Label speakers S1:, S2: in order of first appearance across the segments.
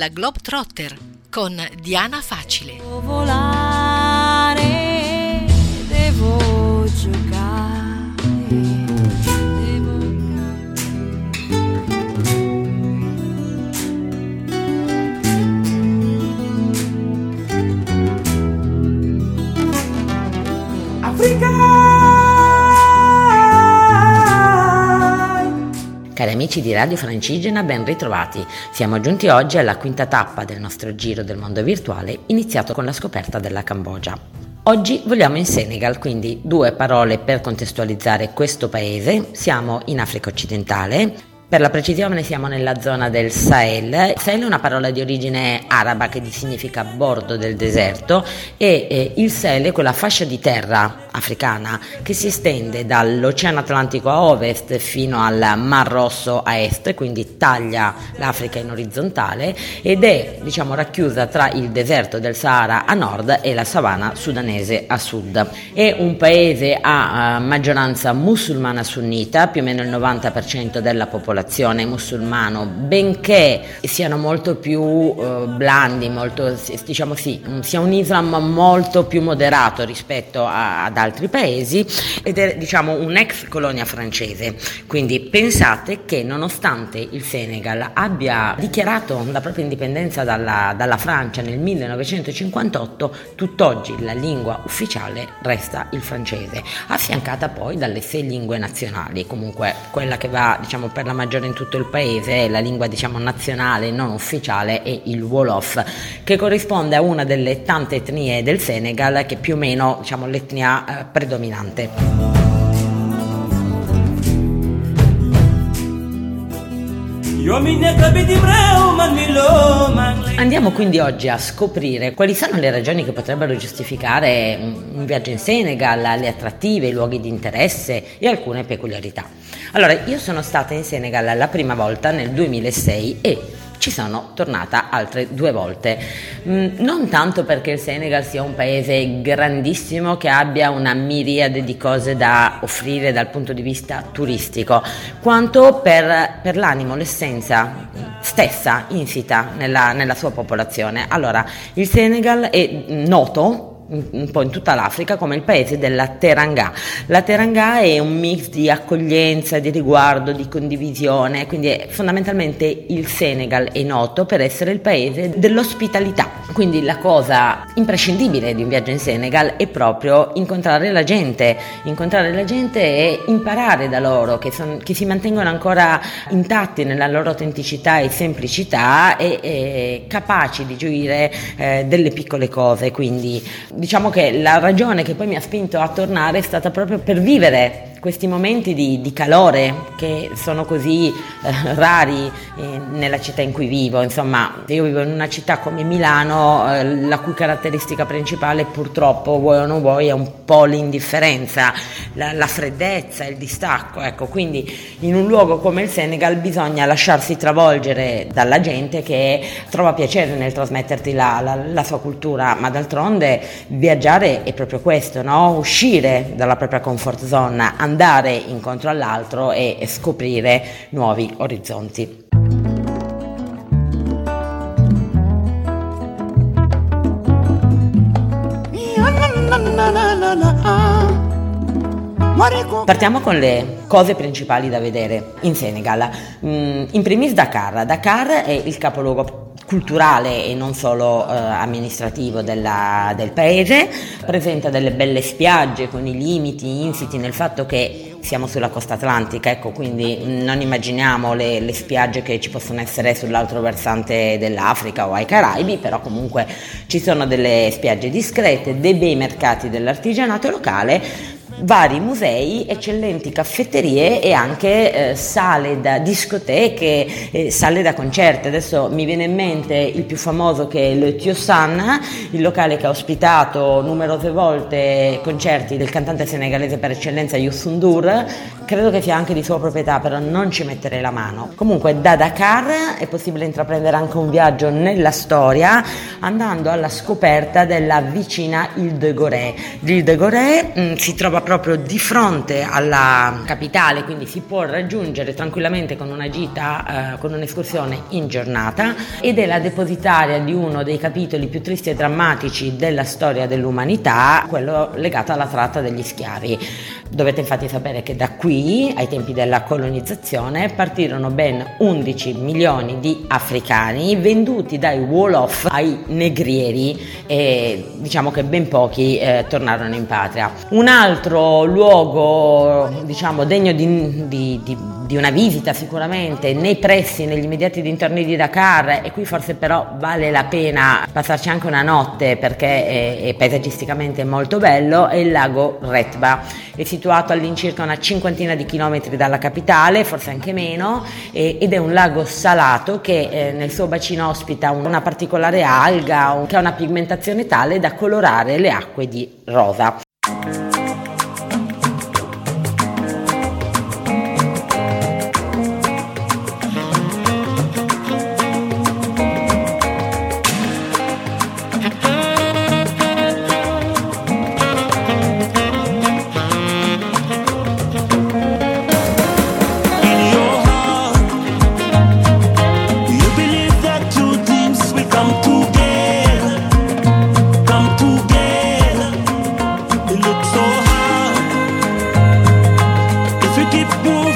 S1: La Globetrotter con Diana Facile.
S2: Amici di Radio Francigena, ben ritrovati. Siamo giunti oggi alla quinta tappa del nostro giro del mondo virtuale, iniziato con la scoperta della Cambogia. Oggi vogliamo in Senegal, quindi due parole per contestualizzare questo paese. Siamo in Africa occidentale, per la precisione siamo nella zona del Sahel. Sahel è una parola di origine araba che significa bordo del deserto e eh, il Sahel è quella fascia di terra africana che si estende dall'Oceano Atlantico a ovest fino al Mar Rosso a est, quindi taglia l'Africa in orizzontale ed è diciamo racchiusa tra il deserto del Sahara a nord e la savana sudanese a sud. È un paese a uh, maggioranza musulmana sunnita, più o meno il 90% della popolazione musulmano, benché siano molto più uh, blandi, molto, diciamo sì, sia un Islam molto più moderato rispetto a, ad altri paesi ed è diciamo un'ex colonia francese. Quindi pensate che nonostante il Senegal abbia dichiarato la propria indipendenza dalla, dalla Francia nel 1958, tutt'oggi la lingua ufficiale resta il francese, affiancata poi dalle sei lingue nazionali, comunque quella che va diciamo per la maggiore in tutto il paese, la lingua diciamo nazionale non ufficiale è il Wolof, che corrisponde a una delle tante etnie del Senegal che più o meno diciamo l'etnia eh, predominante. Andiamo quindi oggi a scoprire quali sono le ragioni che potrebbero giustificare un, viaggio in Senegal, le attrattive, i luoghi di interesse e alcune peculiarità. Allora, io sono stata in Senegal la prima volta nel 2006 e ci sono tornata altre due volte. Mm, non tanto perché il Senegal sia un paese grandissimo che abbia una miriade di cose da offrire dal punto di vista turistico, quanto per, per l'animo, l'essenza stessa insita nella, nella sua popolazione. Allora, il Senegal è noto un po' in tutta l'Africa come il paese della Teranga. La Teranga è un mix di accoglienza, di riguardo, di condivisione, quindi fondamentalmente il Senegal è noto per essere il paese dell'ospitalità. Quindi la cosa imprescindibile di un viaggio in Senegal è proprio incontrare la gente, incontrare la gente e imparare da loro che, son, che si mantengono ancora intatti nella loro autenticità e semplicità e, e capaci di gioire eh, delle piccole cose, quindi diciamo che la ragione che poi mi ha spinto a tornare è stata proprio per vivere questi momenti di, di, calore che sono così eh, rari eh, nella città in cui vivo. Insomma, io vivo in una città come Milano, eh, la cui caratteristica principale purtroppo, vuoi o non vuoi, è un po' l'indifferenza, la, la freddezza, il distacco. Ecco, quindi in un luogo come il Senegal bisogna lasciarsi travolgere dalla gente che trova piacere nel trasmetterti la, la, la sua cultura, ma d'altronde viaggiare è proprio questo, no? uscire dalla propria comfort zone, andare incontro all'altro e scoprire nuovi orizzonti. Partiamo con le cose principali da vedere in Senegal. Mm, in primis Dakar. Dakar è il capoluogo culturale e non solo eh, amministrativo della, del paese, presenta delle belle spiagge con i limiti insiti nel fatto che siamo sulla costa atlantica, ecco, quindi non immaginiamo le, le, spiagge che ci possono essere sull'altro versante dell'Africa o ai Caraibi, però comunque ci sono delle spiagge discrete, dei bei mercati dell'artigianato locale vari musei, eccellenti caffetterie e anche eh, sale da discoteche, eh, sale da concerti. Adesso mi viene in mente il più famoso che è le Tiosan, il locale che ha ospitato numerose volte concerti del cantante senegalese per eccellenza Youssou N'Dour, credo che sia anche di sua proprietà, però non ci metterei la mano. Comunque da Dakar è possibile intraprendere anche un viaggio nella storia andando alla scoperta della vicina Ile de Gorée. L'Ile de Gorée mh, mm, si trova proprio di fronte alla capitale, quindi si può raggiungere tranquillamente con una gita, eh, con un'escursione in giornata ed è la depositaria di uno dei capitoli più tristi e drammatici della storia dell'umanità, quello legato alla tratta degli schiavi. Dovete infatti sapere che da qui, ai tempi della colonizzazione, partirono ben 11 milioni di africani venduti dai Wolof ai negrieri e diciamo che ben pochi eh, tornarono in patria. Un altro luogo diciamo degno di, di, di di una visita sicuramente nei pressi, negli immediati dintorni di Dakar e qui forse però vale la pena passarci anche una notte perché è, è paesaggisticamente molto bello, è il lago Retba, è situato all'incirca una cinquantina di chilometri dalla capitale, forse anche meno, e, ed è un lago salato che eh, nel suo bacino ospita una particolare alga un, che ha una pigmentazione tale da colorare le acque di rosa. keep moving.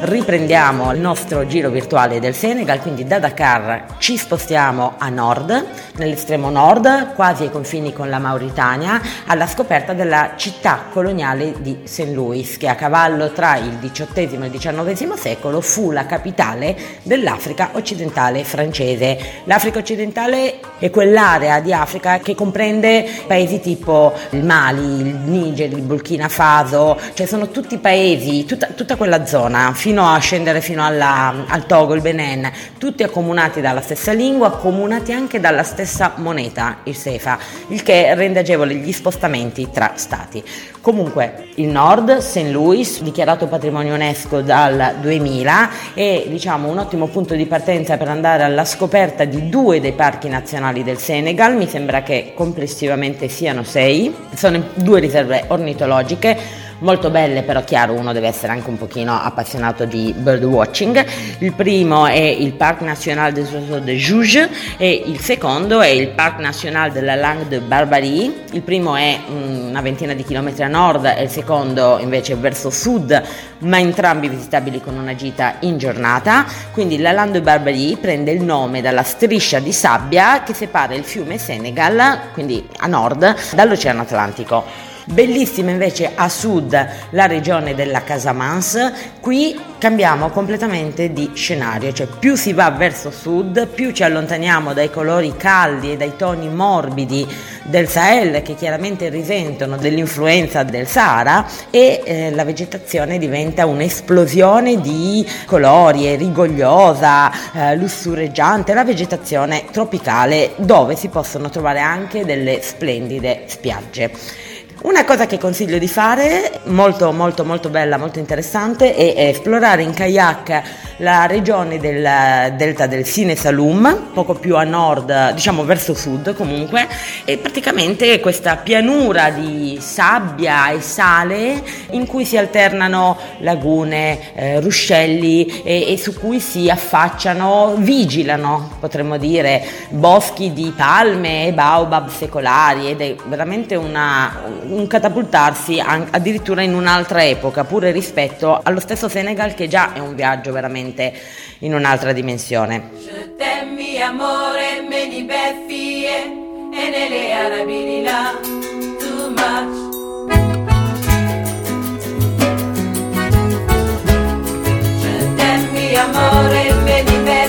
S2: Riprendiamo il nostro giro virtuale del Senegal, quindi da Dakar ci spostiamo a nord, nell'estremo nord, quasi ai confini con la Mauritania, alla scoperta della città coloniale di St. Louis, che a cavallo tra il XVIII e il XIX secolo fu la capitale dell'Africa occidentale francese. L'Africa occidentale è quell'area di Africa che comprende paesi tipo il Mali, il Niger, il Burkina Faso, cioè sono tutti paesi, tutta, tutta quella zona, fino a scendere fino alla, al Togo, il Benin, tutti accomunati dalla stessa lingua, accomunati anche dalla stessa moneta, il SEFA, il che rende agevole gli spostamenti tra stati. Comunque il nord, St. Louis, dichiarato patrimonio UNESCO dal 2000, è diciamo, un ottimo punto di partenza per andare alla scoperta di due dei parchi nazionali del Senegal, mi sembra che complessivamente siano sei, sono due riserve ornitologiche molto belle, però chiaro uno deve essere anche un pochino appassionato di bird watching. Il primo è il Parc National des Oiseaux de Jouge e il secondo è il Parc National de la Langue de Barbarie. Il primo è una ventina di chilometri a nord e il secondo invece verso sud, ma entrambi visitabili con una gita in giornata. Quindi la Langue de Barbarie prende il nome dalla striscia di sabbia che separa il fiume Senegal, quindi a nord, dall'Oceano Atlantico. Bellissima invece a sud la regione della Casamance, qui cambiamo completamente di scenario, cioè più si va verso sud, più ci allontaniamo dai colori caldi e dai toni morbidi del Sahel che chiaramente risentono dell'influenza del Sahara e eh, la vegetazione diventa un'esplosione di colori, è rigogliosa, eh, lussureggiante, la vegetazione tropicale dove si possono trovare anche delle splendide spiagge. Una cosa che consiglio di fare, molto molto molto bella, molto interessante, è esplorare in kayak la regione del delta del Sine Salum, poco più a nord, diciamo verso sud comunque, e praticamente questa pianura di sabbia e sale in cui si alternano lagune, eh, ruscelli e, e su cui si affacciano, vigilano, potremmo dire, boschi di palme e baobab secolari ed è veramente una un catapultarsi addirittura in un'altra epoca, pure rispetto allo stesso Senegal che già è un viaggio veramente in un'altra dimensione. Je t'aime, amore, meni beffie, e nelle arabili là, too much. amore, meni beffie,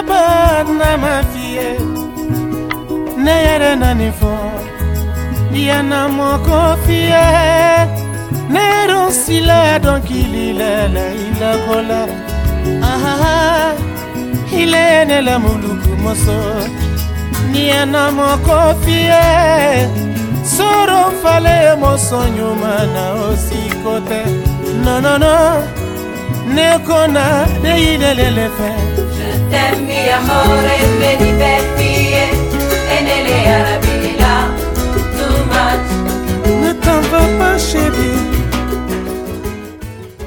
S3: abana mafie. Neyere nanifo liana moko fie. Neronsila donkililele ilakola ahaha ah. ilenela muluku moso. Liana moko fie. Soro fale moso nyuma na osiko te nonono nekona neyilelele fe no, no. Yilelele fɛ
S4: Je t'aime mi amore, me diverti e nelle Arabi là, too much.
S3: Ne t'en vas pas chérie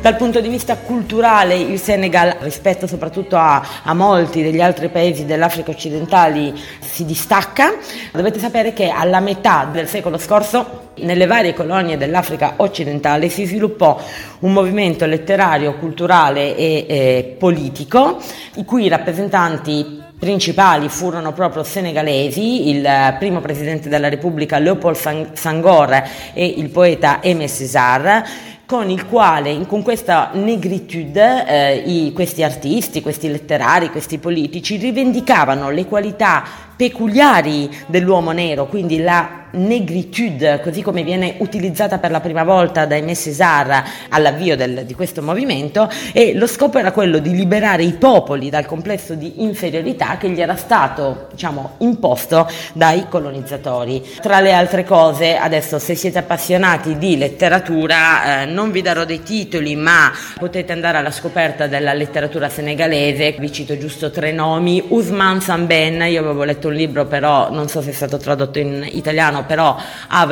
S2: Dal punto di vista culturale il Senegal rispetto soprattutto a, a, molti degli altri paesi dell'Africa occidentale si distacca. Dovete sapere che alla metà del secolo scorso nelle varie colonie dell'Africa occidentale si sviluppò un movimento letterario, culturale e eh, politico i cui rappresentanti principali furono proprio senegalesi, il primo presidente della Repubblica Leopold Sangor e il poeta Aimé César con il quale, con questa negritude, eh, i, questi artisti, questi letterari, questi politici rivendicavano le qualità peculiari dell'uomo nero, quindi la negritude, così come viene utilizzata per la prima volta da Aimé César all'avvio del, di questo movimento, e lo scopo era quello di liberare i popoli dal complesso di inferiorità che gli era stato, diciamo, imposto dai colonizzatori. Tra le altre cose, adesso se siete appassionati di letteratura, eh, non vi darò dei titoli, ma potete andare alla scoperta della letteratura senegalese, vi cito giusto tre nomi, Usman Samben, io avevo letto un libro però non so se è stato tradotto in italiano, però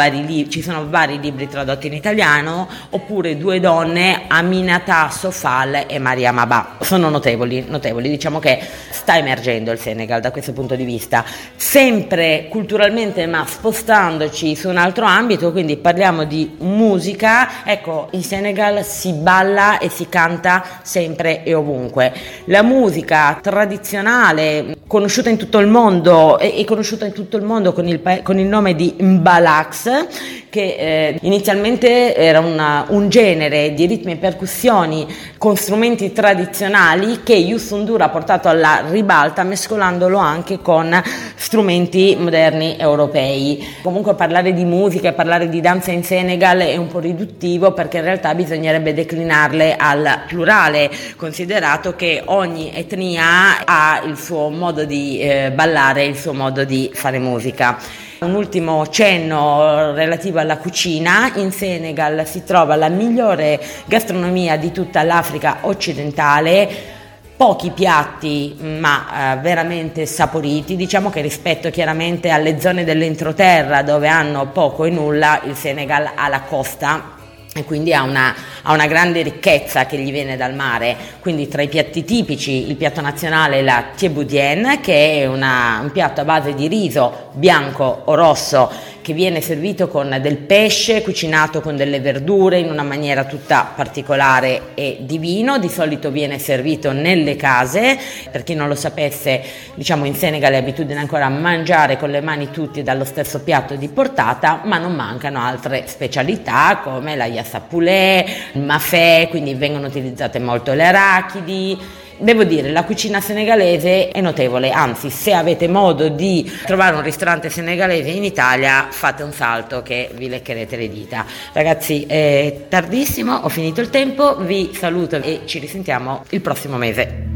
S2: li- ci sono vari libri tradotti in italiano, oppure Due donne, Aminata Sofal e Maria Mabà. Sono notevoli, notevoli, diciamo che sta emergendo il Senegal da questo punto di vista, sempre culturalmente ma spostandoci su un altro ambito, quindi parliamo di musica, ecco in Senegal si balla e si canta sempre e ovunque. La musica tradizionale, conosciuta in tutto il mondo e, conosciuta in tutto il mondo con il, con il nome di Mbalax, che eh, inizialmente era una, un genere di ritmi e percussioni con strumenti tradizionali che Yusundura ha portato alla ribalta mescolandolo anche con strumenti moderni europei. Comunque parlare di musica e parlare di danza in Senegal è un po' riduttivo perché in realtà bisognerebbe declinarle al plurale, considerato che ogni etnia ha il suo modo di eh, ballare, il suo modo di fare musica. Un ultimo cenno relativo alla cucina. In Senegal si trova la migliore gastronomia di tutta l'Africa occidentale pochi piatti ma eh, veramente saporiti, diciamo che rispetto chiaramente alle zone dell'entroterra dove hanno poco e nulla, il Senegal ha la costa e quindi ha una, ha una, grande ricchezza che gli viene dal mare, quindi tra i piatti tipici il piatto nazionale è la thieboudienne che è una, un piatto a base di riso bianco o rosso che viene servito con del pesce cucinato con delle verdure in una maniera tutta particolare e divino, di solito viene servito nelle case, per chi non lo sapesse diciamo in Senegal è abitudine ancora a mangiare con le mani tutti dallo stesso piatto di portata, ma non mancano altre specialità come la poulet, il mafè, quindi vengono utilizzate molto le arachidi, Devo dire, la cucina senegalese è notevole, anzi se avete modo di trovare un ristorante senegalese in Italia fate un salto che vi leccherete le dita. Ragazzi, è tardissimo, ho finito il tempo, vi saluto e ci risentiamo il prossimo mese.